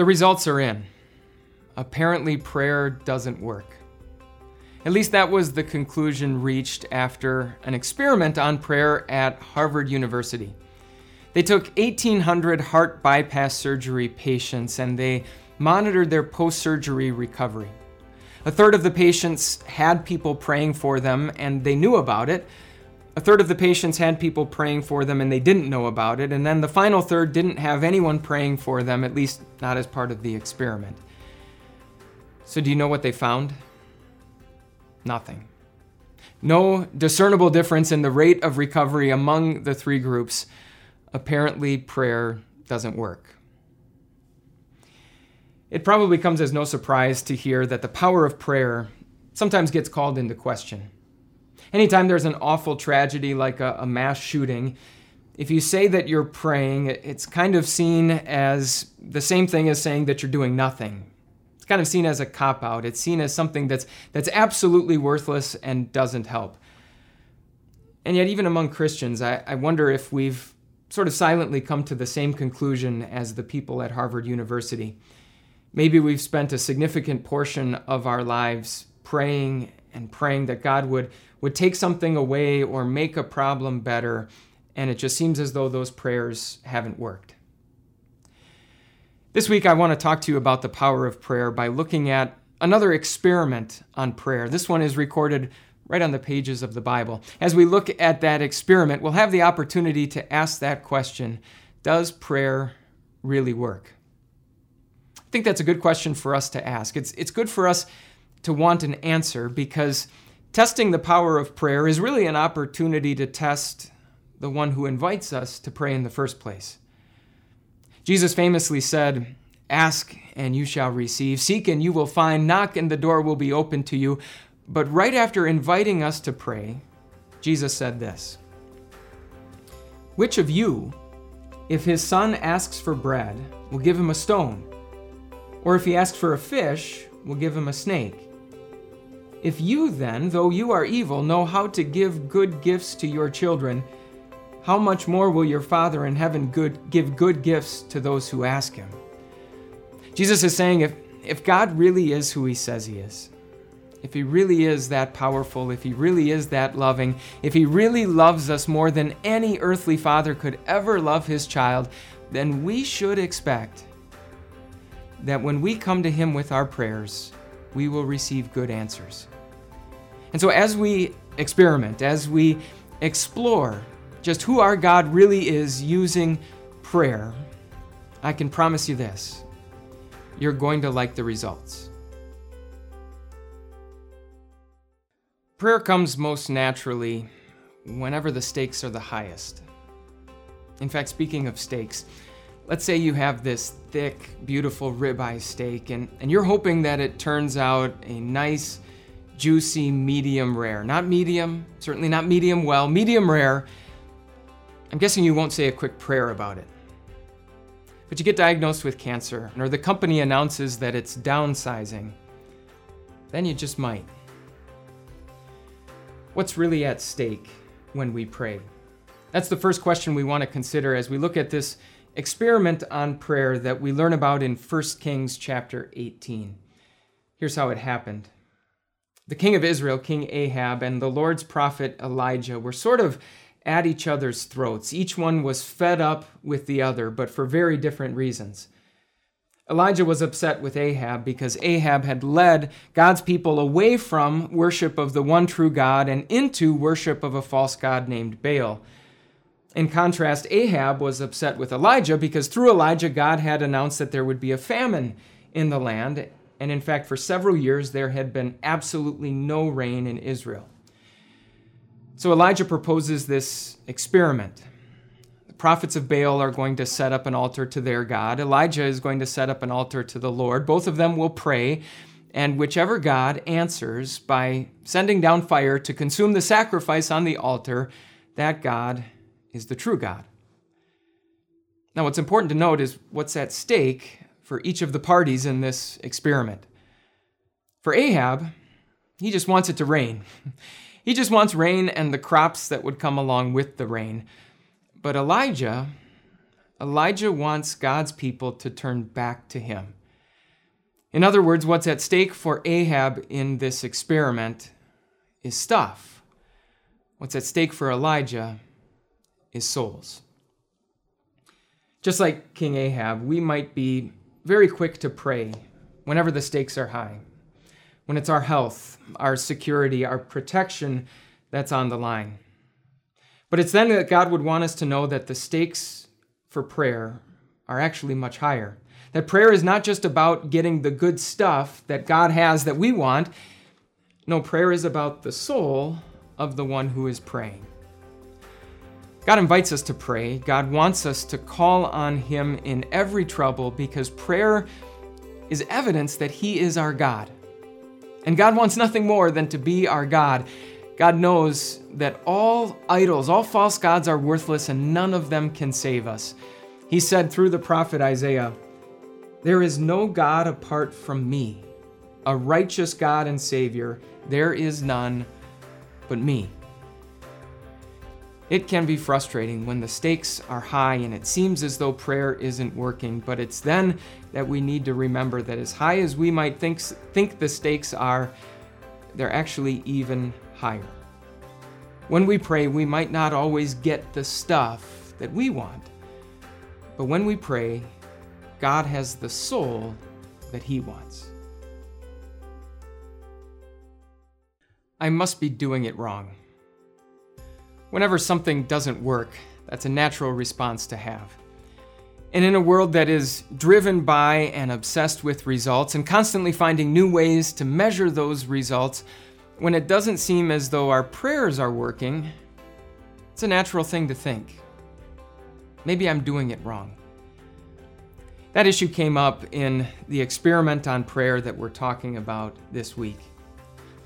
The results are in. Apparently, prayer doesn't work. At least that was the conclusion reached after an experiment on prayer at Harvard University. They took 1,800 heart bypass surgery patients and they monitored their post surgery recovery. A third of the patients had people praying for them and they knew about it. A third of the patients had people praying for them and they didn't know about it. And then the final third didn't have anyone praying for them, at least not as part of the experiment. So, do you know what they found? Nothing. No discernible difference in the rate of recovery among the three groups. Apparently, prayer doesn't work. It probably comes as no surprise to hear that the power of prayer sometimes gets called into question. Anytime there's an awful tragedy like a, a, mass shooting, if you say that you're praying, it's kind of seen as the same thing as saying that you're doing nothing. It's kind of seen as a cop out. It's seen as something that's, that's absolutely worthless and doesn't help. And yet, even among Christians, I, I wonder if we've sort of silently come to the same conclusion as the people at Harvard University. Maybe we've spent a significant portion of our lives praying and praying that God would, would take something away or make a problem better, and it just seems as though those prayers haven't worked. This week, I want to talk to you about the power of prayer by looking at another experiment on prayer. This one is recorded right on the pages of the Bible. As we look at that experiment, we'll have the opportunity to ask that question Does prayer really work? I think that's a good question for us to ask. It's, it's good for us to want an answer because testing the power of prayer is really an opportunity to test the one who invites us to pray in the first place. Jesus famously said, Ask and you shall receive, seek and you will find, knock and the door will be open to you. But right after inviting us to pray, Jesus said this Which of you, if his son asks for bread, will give him a stone? Or if he asks for a fish, we'll give him a snake. If you then, though you are evil, know how to give good gifts to your children, how much more will your Father in heaven good, give good gifts to those who ask him? Jesus is saying if, if God really is who he says he is, if he really is that powerful, if he really is that loving, if he really loves us more than any earthly father could ever love his child, then we should expect that when we come to Him with our prayers, we will receive good answers. And so, as we experiment, as we explore just who our God really is using prayer, I can promise you this you're going to like the results. Prayer comes most naturally whenever the stakes are the highest. In fact, speaking of stakes, let's say you have this thick, beautiful ribeye steak, and, and you're hoping that it turns out a nice, juicy medium rare. Not medium, certainly not medium well, medium rare. I'm guessing you won't say a quick prayer about it. But you get diagnosed with cancer, or the company announces that it's downsizing. Then you just might. What's really at stake when we pray? That's the first question we want to consider as we look at this experiment on prayer that we learn about in 1 Kings chapter 18. Here's how it happened. The king of Israel, King Ahab, and the Lord's prophet Elijah were sort of at each other's throats. Each one was fed up with the other, but for very different reasons. Elijah was upset with Ahab because Ahab had led God's people away from worship of the one true God and into worship of a false god named Baal. In contrast, Ahab was upset with Elijah because through Elijah, God had announced that there would be a famine in the land. And in fact, for several years, there had been absolutely no rain in Israel. So Elijah proposes this experiment. The prophets of Baal are going to set up an altar to their God. Elijah is going to set up an altar to the Lord. Both of them will pray, and whichever God answers by sending down fire to consume the sacrifice on the altar, that God is the true God. Now, what's important to note is what's at stake for each of the parties in this experiment. For Ahab, he just wants it to rain. He just wants rain and the crops that would come along with the rain. But Elijah, Elijah wants God's people to turn back to him. In other words, what's at stake for Ahab in this experiment is stuff. What's at stake for Elijah is souls. Just like King Ahab, we might be very quick to pray whenever the stakes are high, when it's our health, our security, our protection that's on the line. But it's then that God would want us to know that the stakes for prayer are actually much higher. That prayer is not just about getting the good stuff that God has that we want. No, prayer is about the soul of the one who is praying. God invites us to pray. God wants us to call on Him in every trouble because prayer is evidence that He is our God. And God wants nothing more than to be our God. God knows that all idols, all false gods are worthless and none of them can save us. He said through the prophet Isaiah, There is no God apart from me, a righteous God and Savior. There is none but me. It can be frustrating when the stakes are high and it seems as though prayer isn't working, but it's then that we need to remember that as high as we might think, think the stakes are, they're actually even higher. When we pray, we might not always get the stuff that we want, but when we pray, God has the soul that He wants. I must be doing it wrong. Whenever something doesn't work, that's a natural response to have. And in a world that is driven by and obsessed with results and constantly finding new ways to measure those results, when it doesn't seem as though our prayers are working, it's a natural thing to think. Maybe I'm doing it wrong. That issue came up in the experiment on prayer that we're talking about this week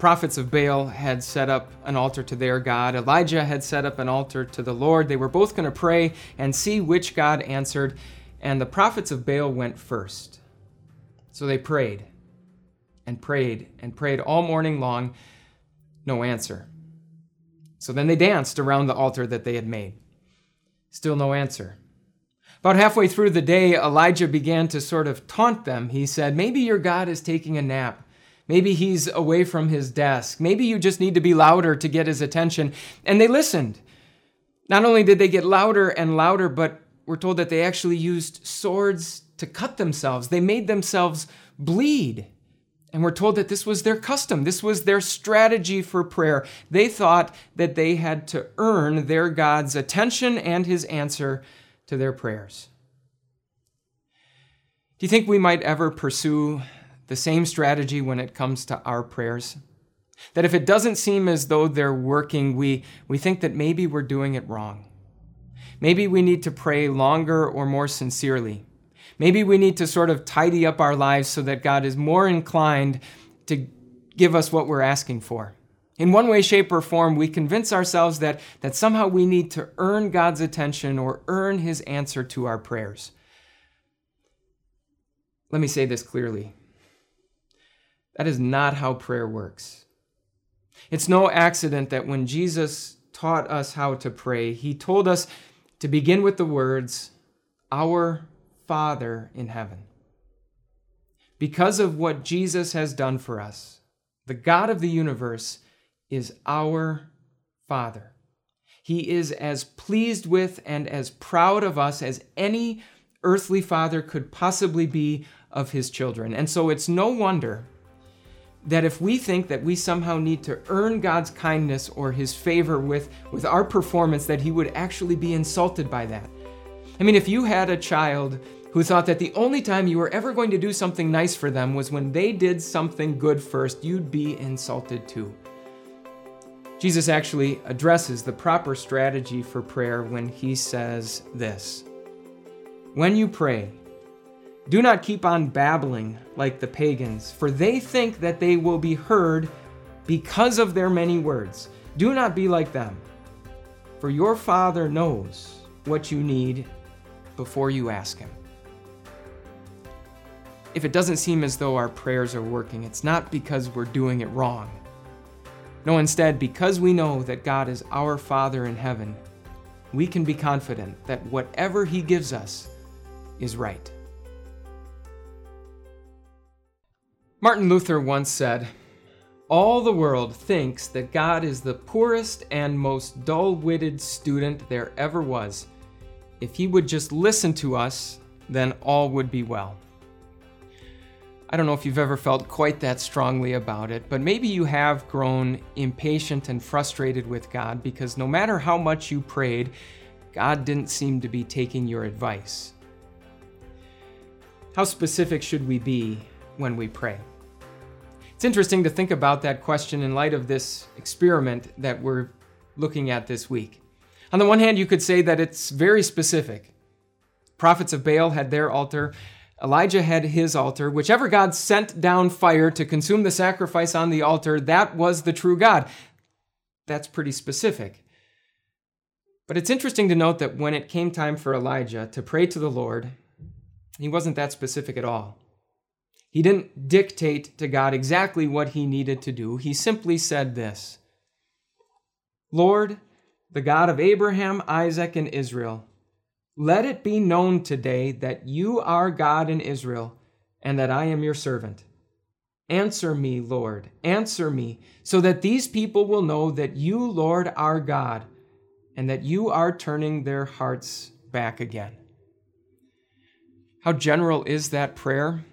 prophets of Baal had set up an altar to their God. Elijah had set up an altar to the Lord. They were both going to pray and see which God answered. And the prophets of Baal went first. So they prayed and prayed and prayed all morning long. No answer. So then they danced around the altar that they had made. Still no answer. About halfway through the day, Elijah began to sort of taunt them. He said, Maybe your God is taking a nap. Maybe he's away from his desk. Maybe you just need to be louder to get his attention. And they listened. Not only did they get louder and louder, but we're told that they actually used swords to cut themselves. They made themselves bleed. And we're told that this was their custom. This was their strategy for prayer. They thought that they had to earn their God's attention and his answer to their prayers. Do you think we might ever pursue the same strategy when it comes to our prayers. That if it doesn't seem as though they're working, we, we think that maybe we're doing it wrong. Maybe we need to pray longer or more sincerely. Maybe we need to sort of tidy up our lives so that God is more inclined to give us what we're asking for. In one way, shape, or form, we convince ourselves that, that somehow we need to earn God's attention or earn His answer to our prayers. Let me say this clearly that is not how prayer works. It's no accident that when Jesus taught us how to pray, he told us to begin with the words, Our Father in heaven. Because of what Jesus has done for us, the God of the universe is our Father. He is as pleased with and as proud of us as any earthly father could possibly be of his children. And so it's no wonder that if we think that we somehow need to earn God's kindness or his favor with, with our performance, that he would actually be insulted by that. I mean, if you had a child who thought that the only time you were ever going to do something nice for them was when they did something good first, you'd be insulted too. Jesus actually addresses the proper strategy for prayer when he says this When you pray, do not keep on babbling like the pagans, for they think that they will be heard because of their many words. Do not be like them, for your Father knows what you need before you ask Him. If it doesn't seem as though our prayers are working, it's not because we're doing it wrong. No, instead, because we know that God is our Father in heaven, we can be confident that whatever He gives us is right. Martin Luther once said, All the world thinks that God is the poorest and most dull witted student there ever was. If he would just listen to us, then all would be well. I don't know if you've ever felt quite that strongly about it, but maybe you have grown impatient and frustrated with God because no matter how much you prayed, God didn't seem to be taking your advice. How specific should we be when we pray? It's interesting to think about that question in light of this experiment that we're looking at this week. On the one hand, you could say that it's very specific. Prophets of Baal had their altar, Elijah had his altar. Whichever God sent down fire to consume the sacrifice on the altar, that was the true God. That's pretty specific. But it's interesting to note that when it came time for Elijah to pray to the Lord, he wasn't that specific at all. He didn't dictate to God exactly what he needed to do. He simply said this Lord, the God of Abraham, Isaac, and Israel, let it be known today that you are God in Israel, and that I am your servant. Answer me, Lord, answer me, so that these people will know that you, Lord, are God, and that you are turning their hearts back again. How general is that prayer?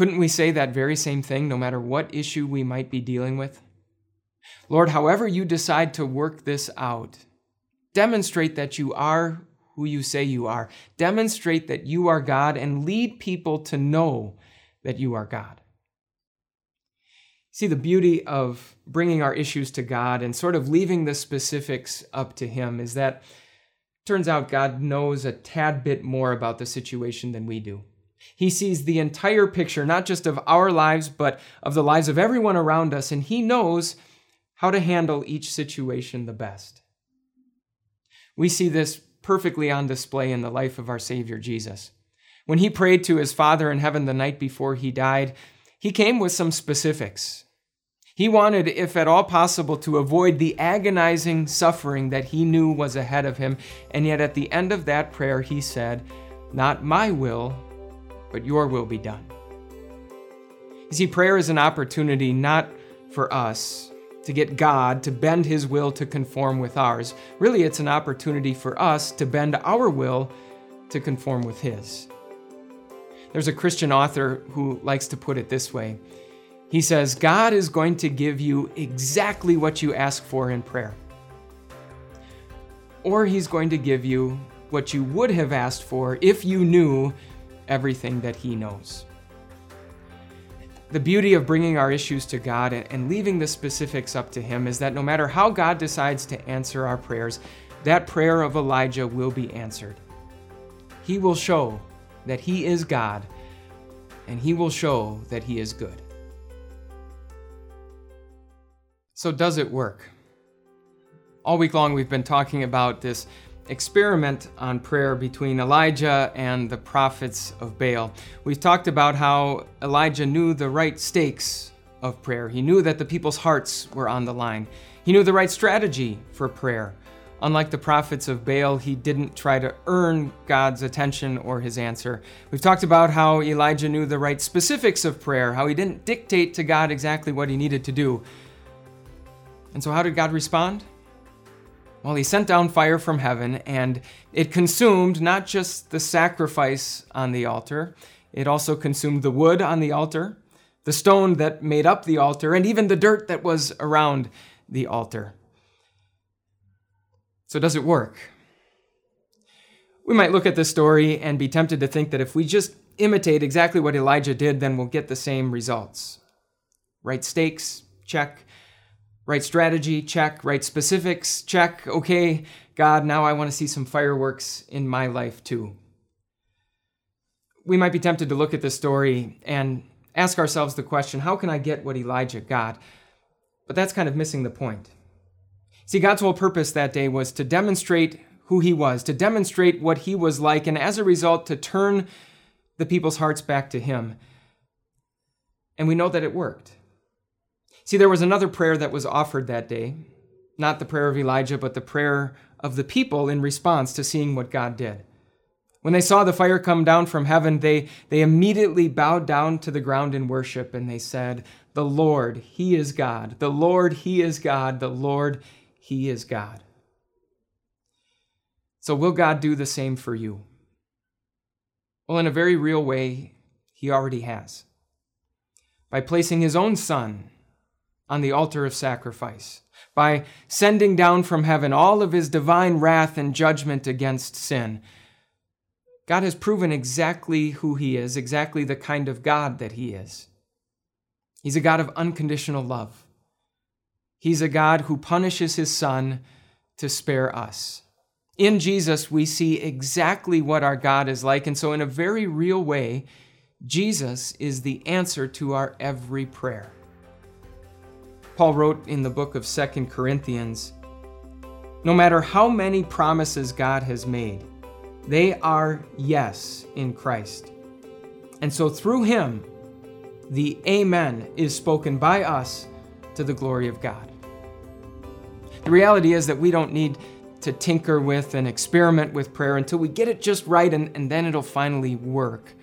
Couldn't we say that very same thing no matter what issue we might be dealing with? Lord, however you decide to work this out, demonstrate that you are who you say you are. Demonstrate that you are God and lead people to know that you are God. See, the beauty of bringing our issues to God and sort of leaving the specifics up to Him is that turns out God knows a tad bit more about the situation than we do. He sees the entire picture, not just of our lives, but of the lives of everyone around us, and He knows how to handle each situation the best. We see this perfectly on display in the life of our Savior Jesus. When he prayed to his Father in heaven the night before he died, he came with some specifics. He wanted, if at all possible, to avoid the agonizing suffering that he knew was ahead of him, and yet at the end of that prayer, he said, Not my will, but your will be done. You see, prayer is an opportunity not for us to get God to bend his will to conform with ours. Really, it's an opportunity for us to bend our will to conform with his. There's a Christian author who likes to put it this way. He says, God is going to give you exactly what you ask for in prayer. Or he's going to give you what you would have asked for if you knew everything that he knows. The beauty of bringing our issues to God and leaving the specifics up to Him is that no matter how God decides to answer our prayers, that prayer of Elijah will be answered. He will show that He is God, and He will show that He is good. So, does it work? All week long, we've been talking about this experiment on prayer between Elijah and the prophets of Baal. We've talked about how Elijah knew the right stakes of prayer. He knew that the people's hearts were on the line. He knew the right strategy for prayer. Unlike the prophets of Baal, he didn't try to earn God's attention or his answer. We've talked about how Elijah knew the right specifics of prayer, how he didn't dictate to God exactly what he needed to do. And so, how did God respond? Well, he sent down fire from heaven, and it consumed not just the sacrifice on the altar, it also consumed the wood on the altar, the stone that made up the altar, and even the dirt that was around the altar. So, does it work? We might look at this story and be tempted to think that if we just imitate exactly what Elijah did, then we'll get the same results. Right stakes, check. Right strategy, check. Right specifics, check. Okay, God, now I want to see some fireworks in my life too. We might be tempted to look at this story and ask ourselves the question how can I get what Elijah got? But that's kind of missing the point. See, God's whole purpose that day was to demonstrate who he was, to demonstrate what he was like, and as a result, to turn the people's hearts back to him. And we know that it worked. See, there was another prayer that was offered that day. Not the prayer of Elijah, but the prayer of the people in response to seeing what God did. When they saw the fire come down from heaven, they, they immediately bowed down to the ground in worship and they said, The Lord, He is God. The Lord, He is God. The Lord, He is God. So, will God do the same for you? Well, in a very real way, He already has. By placing His own Son on the altar of sacrifice, by sending down from heaven all of His divine wrath and judgment against sin God has proven exactly who He is, exactly the kind of God that He is. He's a God of unconditional love. He's a God who punishes His Son to spare us. In Jesus, we see exactly what our God is like. And so, in a very real way, Jesus is the answer to our every prayer. Paul wrote in the book of Second Corinthians No matter how many promises God has made, they are yes in Christ. And so through him, the Amen is spoken by us to the glory of God. The reality is that we don't need to tinker with and experiment with prayer until we get it just right and, and then it'll finally work.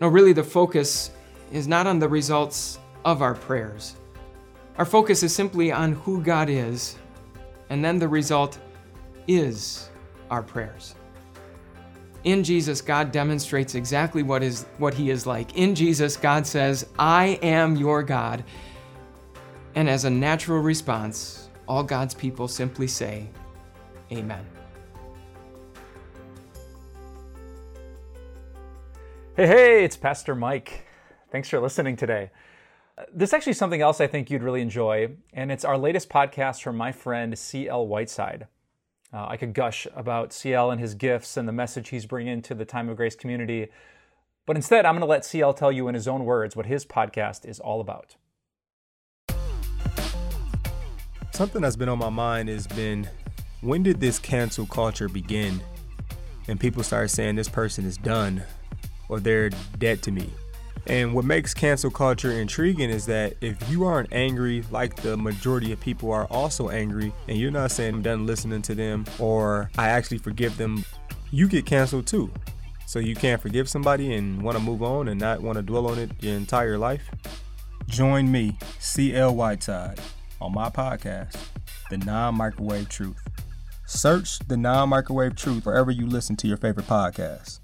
No, really, the focus is not on the results of our prayers. Our focus is simply on who God is, and then the result is our prayers. In Jesus, God demonstrates exactly what is what he is like. In Jesus, God says, "I am your God." And as a natural response, all God's people simply say, "Amen." Hey, hey, it's Pastor Mike. Thanks for listening today. This is actually something else I think you'd really enjoy, and it's our latest podcast from my friend C.L. Whiteside. Uh, I could gush about CL and his gifts and the message he's bringing to the Time of Grace community. But instead, I'm going to let CL tell you in his own words what his podcast is all about. Something that's been on my mind has been when did this cancel culture begin? And people start saying this person is done or they're dead to me. And what makes cancel culture intriguing is that if you aren't angry like the majority of people are also angry, and you're not saying I'm done listening to them or I actually forgive them, you get canceled too. So you can't forgive somebody and want to move on and not want to dwell on it your entire life? Join me, CL on my podcast, The Non Microwave Truth. Search The Non Microwave Truth wherever you listen to your favorite podcasts.